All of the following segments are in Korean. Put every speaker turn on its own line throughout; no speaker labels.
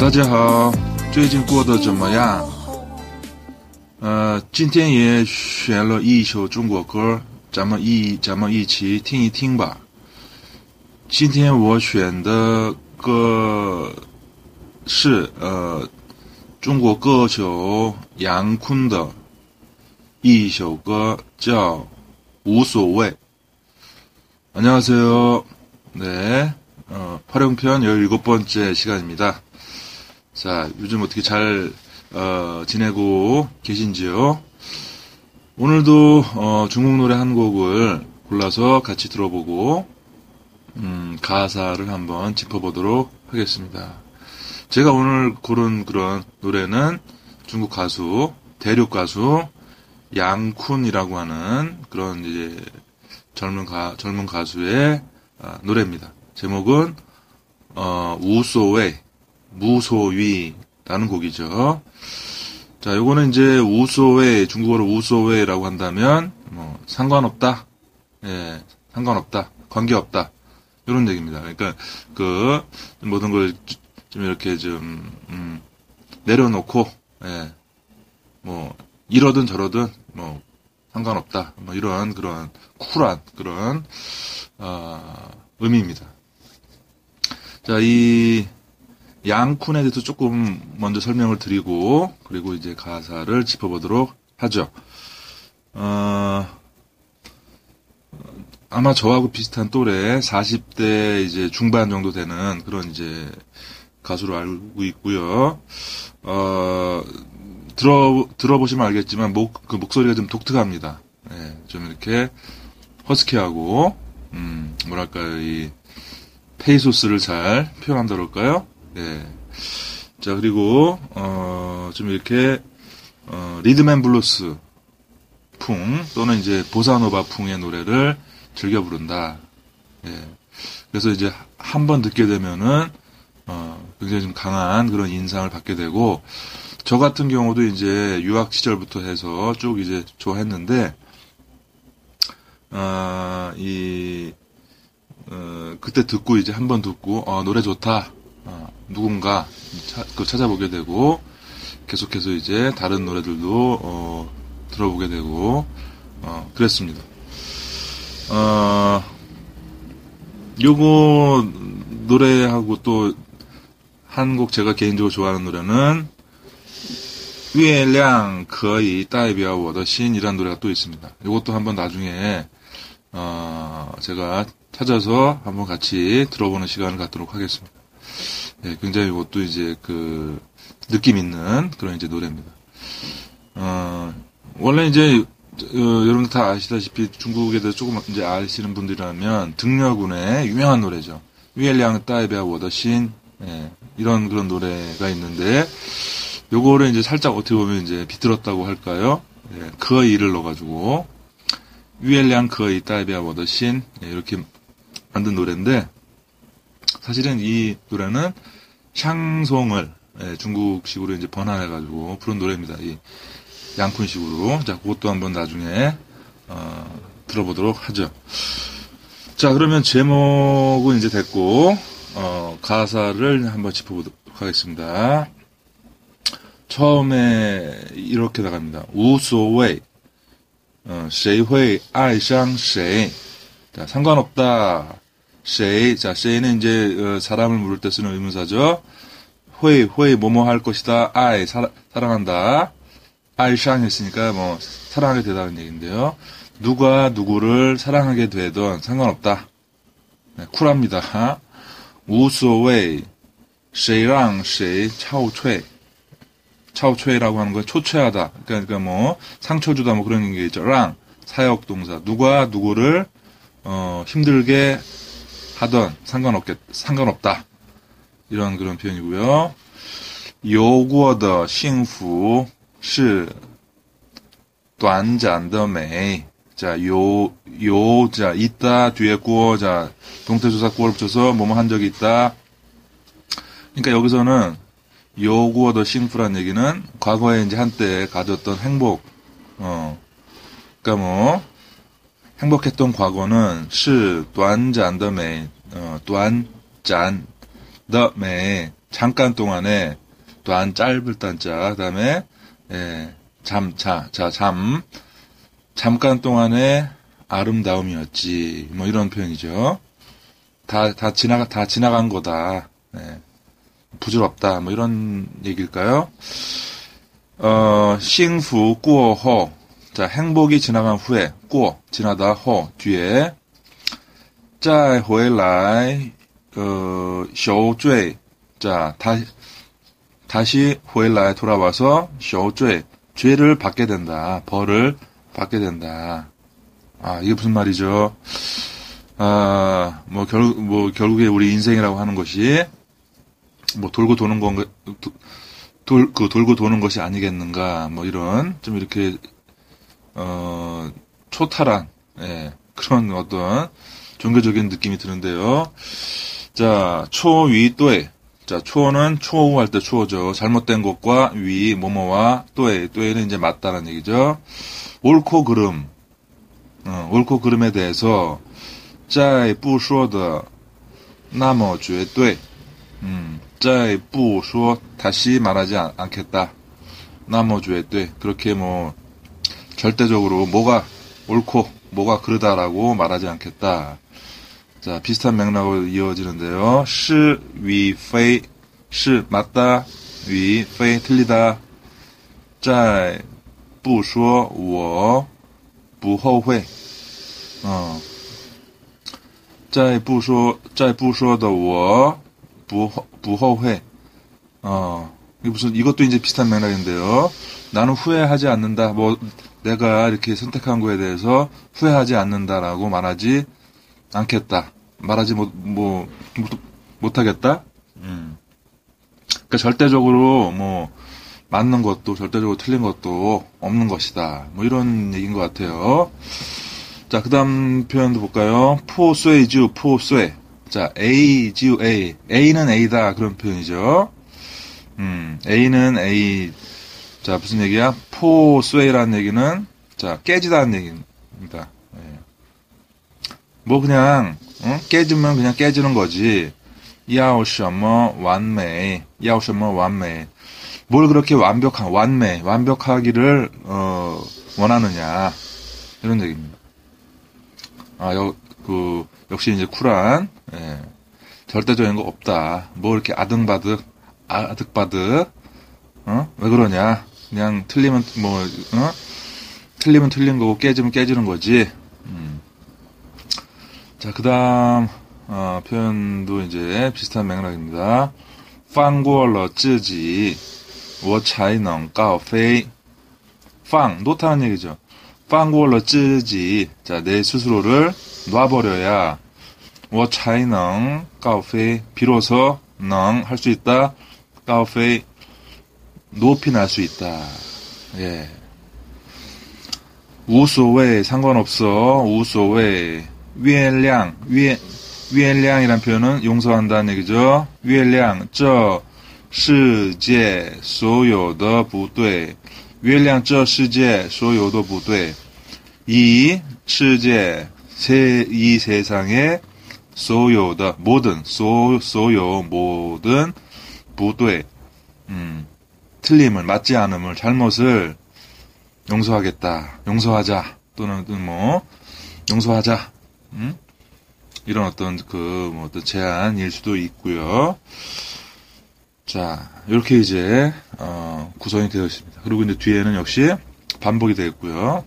大家好，最近过得怎么样？呃，今天也选了一首中国歌，咱们一咱们一起听一听吧。今天我选的歌是呃中国歌手杨坤的一首歌，叫《无所谓》。안녕하세요 네, 어, 활용편 17번째 시간입니다. 자, 요즘 어떻게 잘, 어, 지내고 계신지요? 오늘도, 어, 중국 노래 한 곡을 골라서 같이 들어보고, 음, 가사를 한번 짚어보도록 하겠습니다. 제가 오늘 고른 그런 노래는 중국 가수, 대륙 가수, 양쿤이라고 하는 그런 이제 젊은 가, 젊은 가수의 아, 노래입니다. 제목은, 어, 우소웨이, 무소위라는 곡이죠. 자, 요거는 이제 우소웨이, 중국어로 우소웨이라고 한다면, 뭐, 상관없다. 예, 상관없다. 관계없다. 이런 얘기입니다. 그러니까, 그, 모든 걸 좀 이렇게 좀, 음, 내려놓고, 예, 뭐, 이러든 저러든, 뭐, 상관없다. 뭐, 이런, 그런, 쿨한, 그런, 어, 의미입니다. 자, 이, 양쿤에 대해서 조금 먼저 설명을 드리고, 그리고 이제 가사를 짚어보도록 하죠. 어, 아마 저하고 비슷한 또래, 40대 이제 중반 정도 되는 그런 이제 가수로 알고 있고요. 어, 들어, 들어보시면 알겠지만, 목, 그 목소리가 좀 독특합니다. 예, 좀 이렇게 허스키하고, 음, 뭐랄까요, 이, 페이소스를 잘 표현한다 그럴까요? 예. 자, 그리고, 어, 좀 이렇게, 어, rhythm and blues 풍, 또는 이제 보사노바 풍의 노래를 즐겨 부른다. 예. 그래서 이제 한 번 듣게 되면은, 어, 굉장히 좀 강한 그런 인상을 받게 되고, 저 같은 경우도 이제 유학 시절부터 해서 쭉 이제 좋아했는데, 아, 이, 어, 그때 듣고 이제 한 번 듣고, 어, 노래 좋다. 어, 누군가 차, 그 찾아보게 되고, 계속해서 이제 다른 노래들도, 어, 들어보게 되고, 어, 그랬습니다. 어, 요거 노래하고 또 한 곡 제가 개인적으로 좋아하는 노래는 月亮可以代表我的心이라는 노래가 또 있습니다. 이것도 한번 나중에 어, 제가 찾아서 한번 같이 들어보는 시간을 갖도록 하겠습니다. 예, 굉장히 이것도 이제 그 느낌 있는 그런 이제 노래입니다. 어, 원래 이제 어, 여러분 다 아시다시피 중국에 대해서 조금 이제 아시는 분들이라면 등려군의 유명한 노래죠. 위엘량 따이베아 워더신 예, 이런 그런 노래가 있는데 요거를 이제 살짝 어떻게 보면 이제 비틀었다고 할까요? 예, 그 이를 넣어가지고 위엘량 그이 따이베아 워더신 예, 이렇게 만든 노래인데 사실은 이 노래는 샹송을 예, 중국식으로 이제 번안해가지고 부른 노래입니다. 이 양푼식으로 자 그것도 한번 나중에 어, 들어보도록 하죠. 자 그러면 제목은 이제 됐고 어, 가사를 한번 짚어보도록 하겠습니다. 처음에 이렇게 나갑니다. 우소웨이 어, 谁会爱上谁 자, 상관없다. say. 자, say는 이제 어, 사람을 물을 때 쓰는 의문사죠. 호이, 호이, 뭐뭐 할 것이다. I, 사, 사랑한다. I shall 했으니까 뭐 사랑하게 되다는 얘기인데요. 누가 누구를 사랑하게 되든 상관없다. 네, 쿨합니다. 우소웨이, 쉐이랑 쉐이, 차오최. 차오최라고 하는 건 초췌하다. 그러니까, 그러니까 뭐 상처 주다 뭐 그런 게 있죠. 랑 사역 동사. 누가 누구를 어, 힘들게 하던 상관없겠 상관없다. 이런 그런 표현이고요. 有过的幸福是短暂的美. 자, 요, 요, 자, 있다, 뒤에 고, 자, 동태조사 고를 붙여서 뭐뭐 한 적이 있다. 그러니까 여기서는 요구어더 싱프란 얘기는 과거에 이제 한때 가졌던 행복, 어, 그러니까 뭐 행복했던 과거는 是 短暂的美, 어, 短暂的美, 잠깐 동안에 短 짧을 단자, 그다음에 예, 잠, 자, 자, 잠, 잠깐 동안의 아름다움이었지. 뭐 이런 표현이죠. 다, 다 지나가, 다 지나간 거다. 예. 부질없다. 뭐 이런 얘기일까요? 어, 싱후 꾸어호. 자, 행복이 지나간 후에, 꼬, 지나다, 허, 뒤에, 그, 자, 회라이, 어, 쇼罪. 자, 다시, 다시 회라이 돌아와서, 쇼罪. 죄를 받게 된다. 벌을 받게 된다. 아, 이게 무슨 말이죠? 아, 뭐, 결, 뭐, 결국에 우리 인생이라고 하는 것이, 뭐, 돌고 도는 건, 돌, 그, 돌고 도는 것이 아니겠는가, 뭐, 이런, 좀 이렇게 어, 초탈한, 예, 그런 어떤 종교적인 느낌이 드는데요. 자, 초위 또에. 자, 초어는 초호 할 때 초어죠. 잘못된 것과 위, 모모와 또에. 또에는 이제 맞다는 얘기죠. 옳고 그름. 어, 옳고 그름에 대해서, 짜이 부쇼더, 나머 쥐对 음, 짜이 부쇼, 다시 말하지 않, 겠다 나머 쥐对 그렇게 뭐, 절대적으로 뭐가 옳고 뭐가 그르다라고 말하지 않겠다. 자, 비슷한 맥락으로 이어지는데요. 是 위, 非, 是 맞다, 위, 非 틀리다. 在不说我不后悔. 어. 在不说在不说的我不后不后悔. 어. 이게 무슨 이것도 이제 비슷한 맥락인데요. 나는 후회하지 않는다. 뭐 내가 이렇게 선택한 거에 대해서 후회하지 않는다라고 말하지 않겠다. 말하지 못, 뭐, 못, 못하겠다? 음. 그러니까 절대적으로 뭐, 맞는 것도 절대적으로 틀린 것도 없는 것이다. 뭐 이런 얘기인 것 같아요. 자, 그 다음 표현도 볼까요? 포쇠주, 포쇠. 자, A, 지우 A. A는 A다. 그런 표현이죠. 음, A는 A. 자, 무슨 얘기야? 포스웨이라는 얘기는, 자, 깨지다는 얘기입니다. 예. 뭐, 그냥, 응? 깨지면 그냥 깨지는 거지. 야오셔머 완매. 야오셔머 완매. 뭘 그렇게 완벽한, 완매, 완벽하기를, 어, 원하느냐. 이런 얘기입니다. 아, 여, 그, 역시 이제 쿨한, 예. 절대적인 거 없다. 뭐 이렇게 아등바득, 아득바득, 어? 왜 그러냐? 그냥 틀리면, 뭐, 어? 틀리면 틀린 거고 깨지면 깨지는 거지. 음. 자, 그 다음, 어, 표현도 이제 비슷한 맥락입니다. 放过了自己,我才能高飞. 放, 놓다는 얘기죠. 放过了自己. 자, 내 스스로를 놔버려야, 我才能高飞. 비로소, 能, 할 수 있다. 高飞. 높이 날 수 있다. 예. 우소웨 상관없어. 우소웨 위엔량 위엔량이란 표현은 용서한다는 얘기죠. 위엔량 저 시제 소요의 부대 위엔량 저 시제 소요의 부대 이 시제 세이 세상의 소요의 모든 소 소요 모든 부대 음 틀림을, 맞지 않음을, 잘못을 용서하겠다. 용서하자. 또는 뭐, 용서하자. 음? 이런 어떤 그, 뭐 어떤 제안일 수도 있고요. 자, 이렇게 이제, 어, 구성이 되어 있습니다. 그리고 이제 뒤에는 역시 반복이 되어 있고요.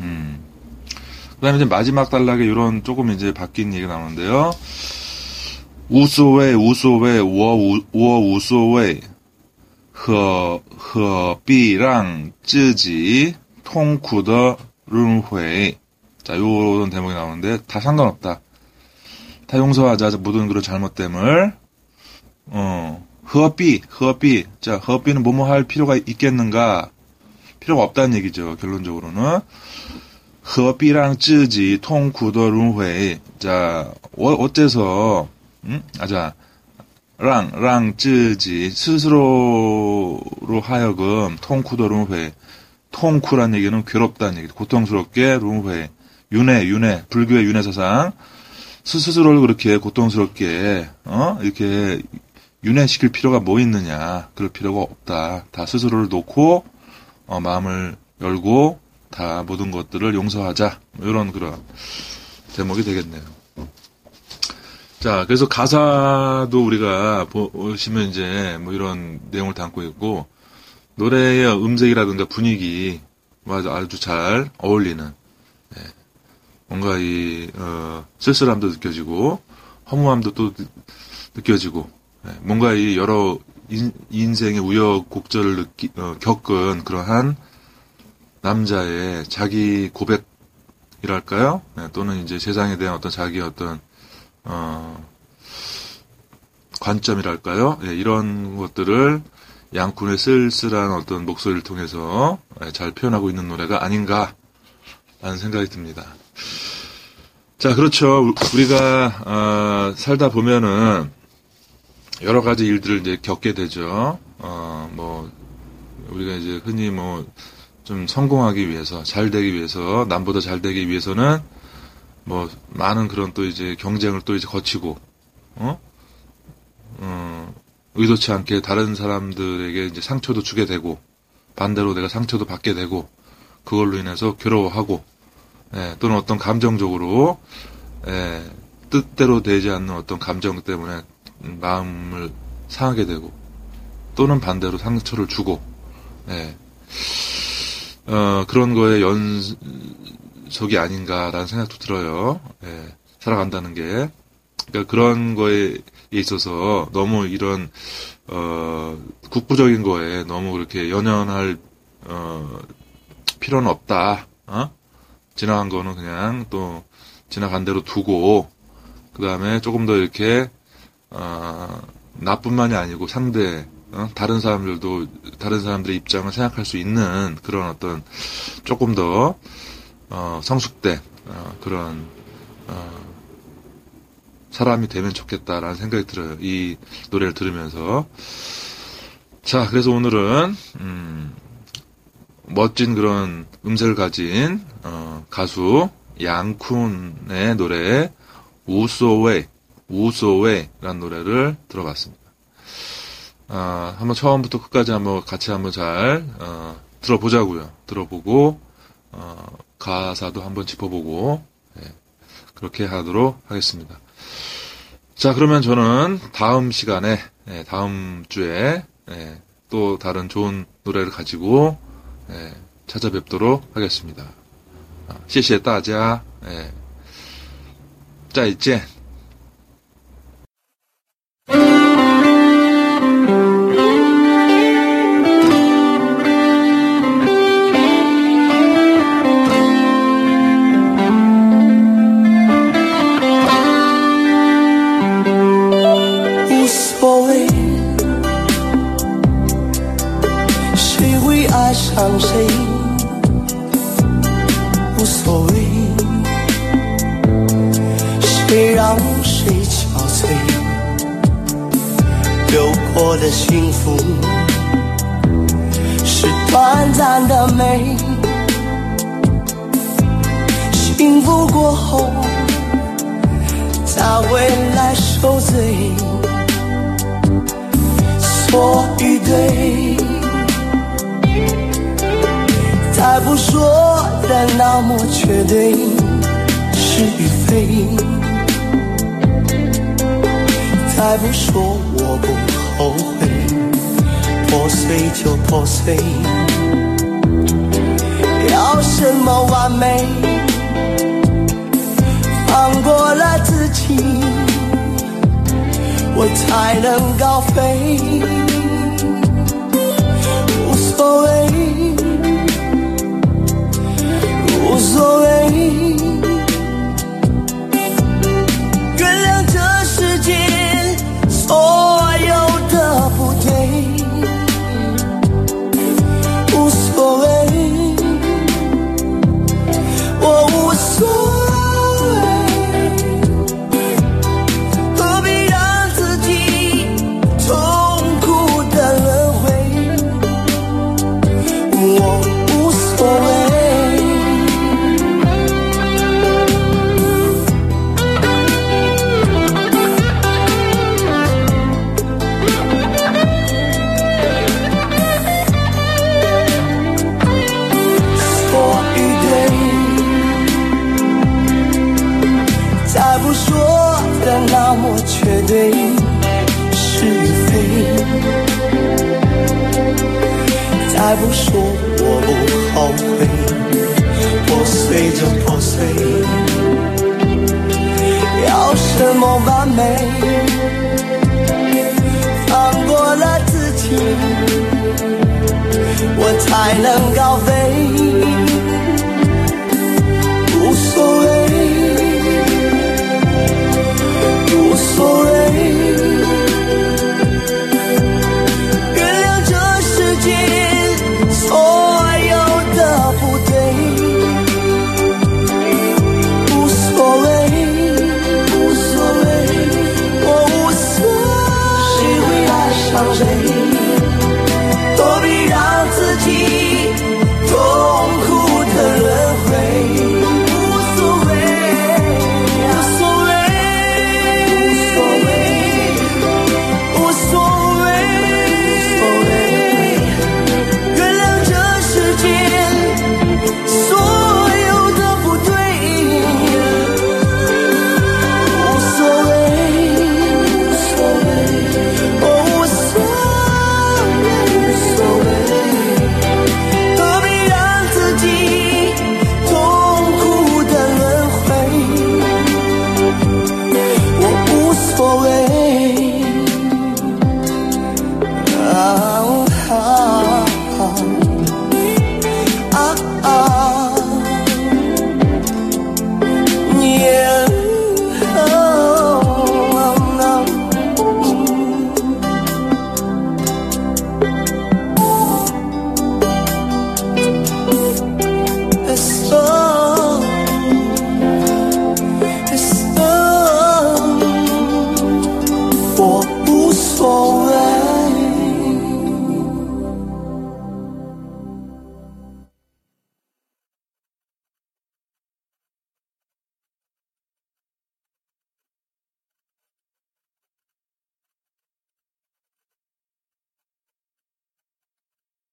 음. 그 다음에 이제 마지막 단락에 이런 조금 이제 바뀐 얘기가 나오는데요. 우소웨, 우소웨, 워, 우, 워, 우소웨, 何何必让自己痛苦的轮回 자, 요런 대목이 나오는데, 다 상관없다. 다 용서하자, 모든 그런 잘못됨을. 어, 허비, 허비. 자, 허비는 뭐뭐 할 필요가 있겠는가? 필요가 없다는 얘기죠, 결론적으로는. 허비랑 쯔지, 통구도 룬회. 자, 어, 어째서, 음? 아, 자, 랑, 랑, 쯔지, 스스로로 하여금, 통쿠도 루무회. 통쿠란 얘기는 괴롭다는 얘기, 고통스럽게 루무회. 윤회, 윤회, 불교의 윤회 사상. 스스로를 그렇게 고통스럽게, 어? 이렇게 윤회시킬 필요가 뭐 있느냐. 그럴 필요가 없다. 다 스스로를 놓고, 어, 마음을 열고, 다 모든 것들을 용서하자. 이런 그런 제목이 되겠네요. 자, 그래서 가사도 우리가 보시면 이제 뭐 이런 내용을 담고 있고, 노래의 음색이라든가 분위기, 아주, 아주 잘 어울리는, 예. 뭔가 이, 어, 쓸쓸함도 느껴지고, 허무함도 또 느껴지고, 예. 뭔가 이 여러 인, 생의 우여곡절을 느끼, 어, 겪은 그러한 남자의 자기 고백이랄까요? 예, 또는 이제 세상에 대한 어떤 자기 어떤 어, 관점이랄까요? 예, 이런 것들을 양쿤의 쓸쓸한 어떤 목소리를 통해서 예, 잘 표현하고 있는 노래가 아닌가라는 생각이 듭니다. 자, 그렇죠. 우리가 어, 살다 보면은 여러 가지 일들을 이제 겪게 되죠. 어, 뭐 우리가 이제 흔히 뭐 좀 성공하기 위해서 잘 되기 위해서 남보다 잘 되기 위해서는 뭐 많은 그런 또 이제 경쟁을 또 이제 거치고 어? 어 의도치 않게 다른 사람들에게 이제 상처도 주게 되고 반대로 내가 상처도 받게 되고 그걸로 인해서 괴로워하고 예, 또는 어떤 감정적으로 예, 뜻대로 되지 않는 어떤 감정 때문에 마음을 상하게 되고 또는 반대로 상처를 주고 예, 어, 그런 거에 연 적이 아닌가라는 생각도 들어요. 예, 살아간다는 게. 그러니까 그런 거에 있어서 너무 이런, 어, 국부적인 거에 너무 그렇게 연연할, 어, 필요는 없다. 어? 지나간 거는 그냥 또 지나간 대로 두고, 그 다음에 조금 더 이렇게, 어, 나뿐만이 아니고 상대, 어? 다른 사람들도, 다른 사람들의 입장을 생각할 수 있는 그런 어떤 조금 더, 어, 성숙된 어, 그런 어, 사람이 되면 좋겠다라는 생각이 들어요. 이 노래를 들으면서 자 그래서 오늘은 음, 멋진 그런 음색을 가진 어, 가수 양쿤의 노래 우소웨이 우소웨이라는 노래를 들어봤습니다. 아, 한번 처음부터 끝까지 한번 같이 한번 잘 어, 들어보자고요. 들어보고 어, 가사도 한번 짚어보고 예, 그렇게 하도록 하겠습니다. 자 그러면 저는 다음 시간에 예, 다음 주에 예, 또 다른 좋은 노래를 가지고 예, 찾아뵙도록 하겠습니다. 谢谢大家，再见。
过后才会来受罪，错与对。再不说的那么绝对，是与非。再不说我不后悔，破碎就破碎。要什么完美？ai nâng cao 再不说我不后悔，破碎就破碎，要什么完美？放过了自己，我才能高飞。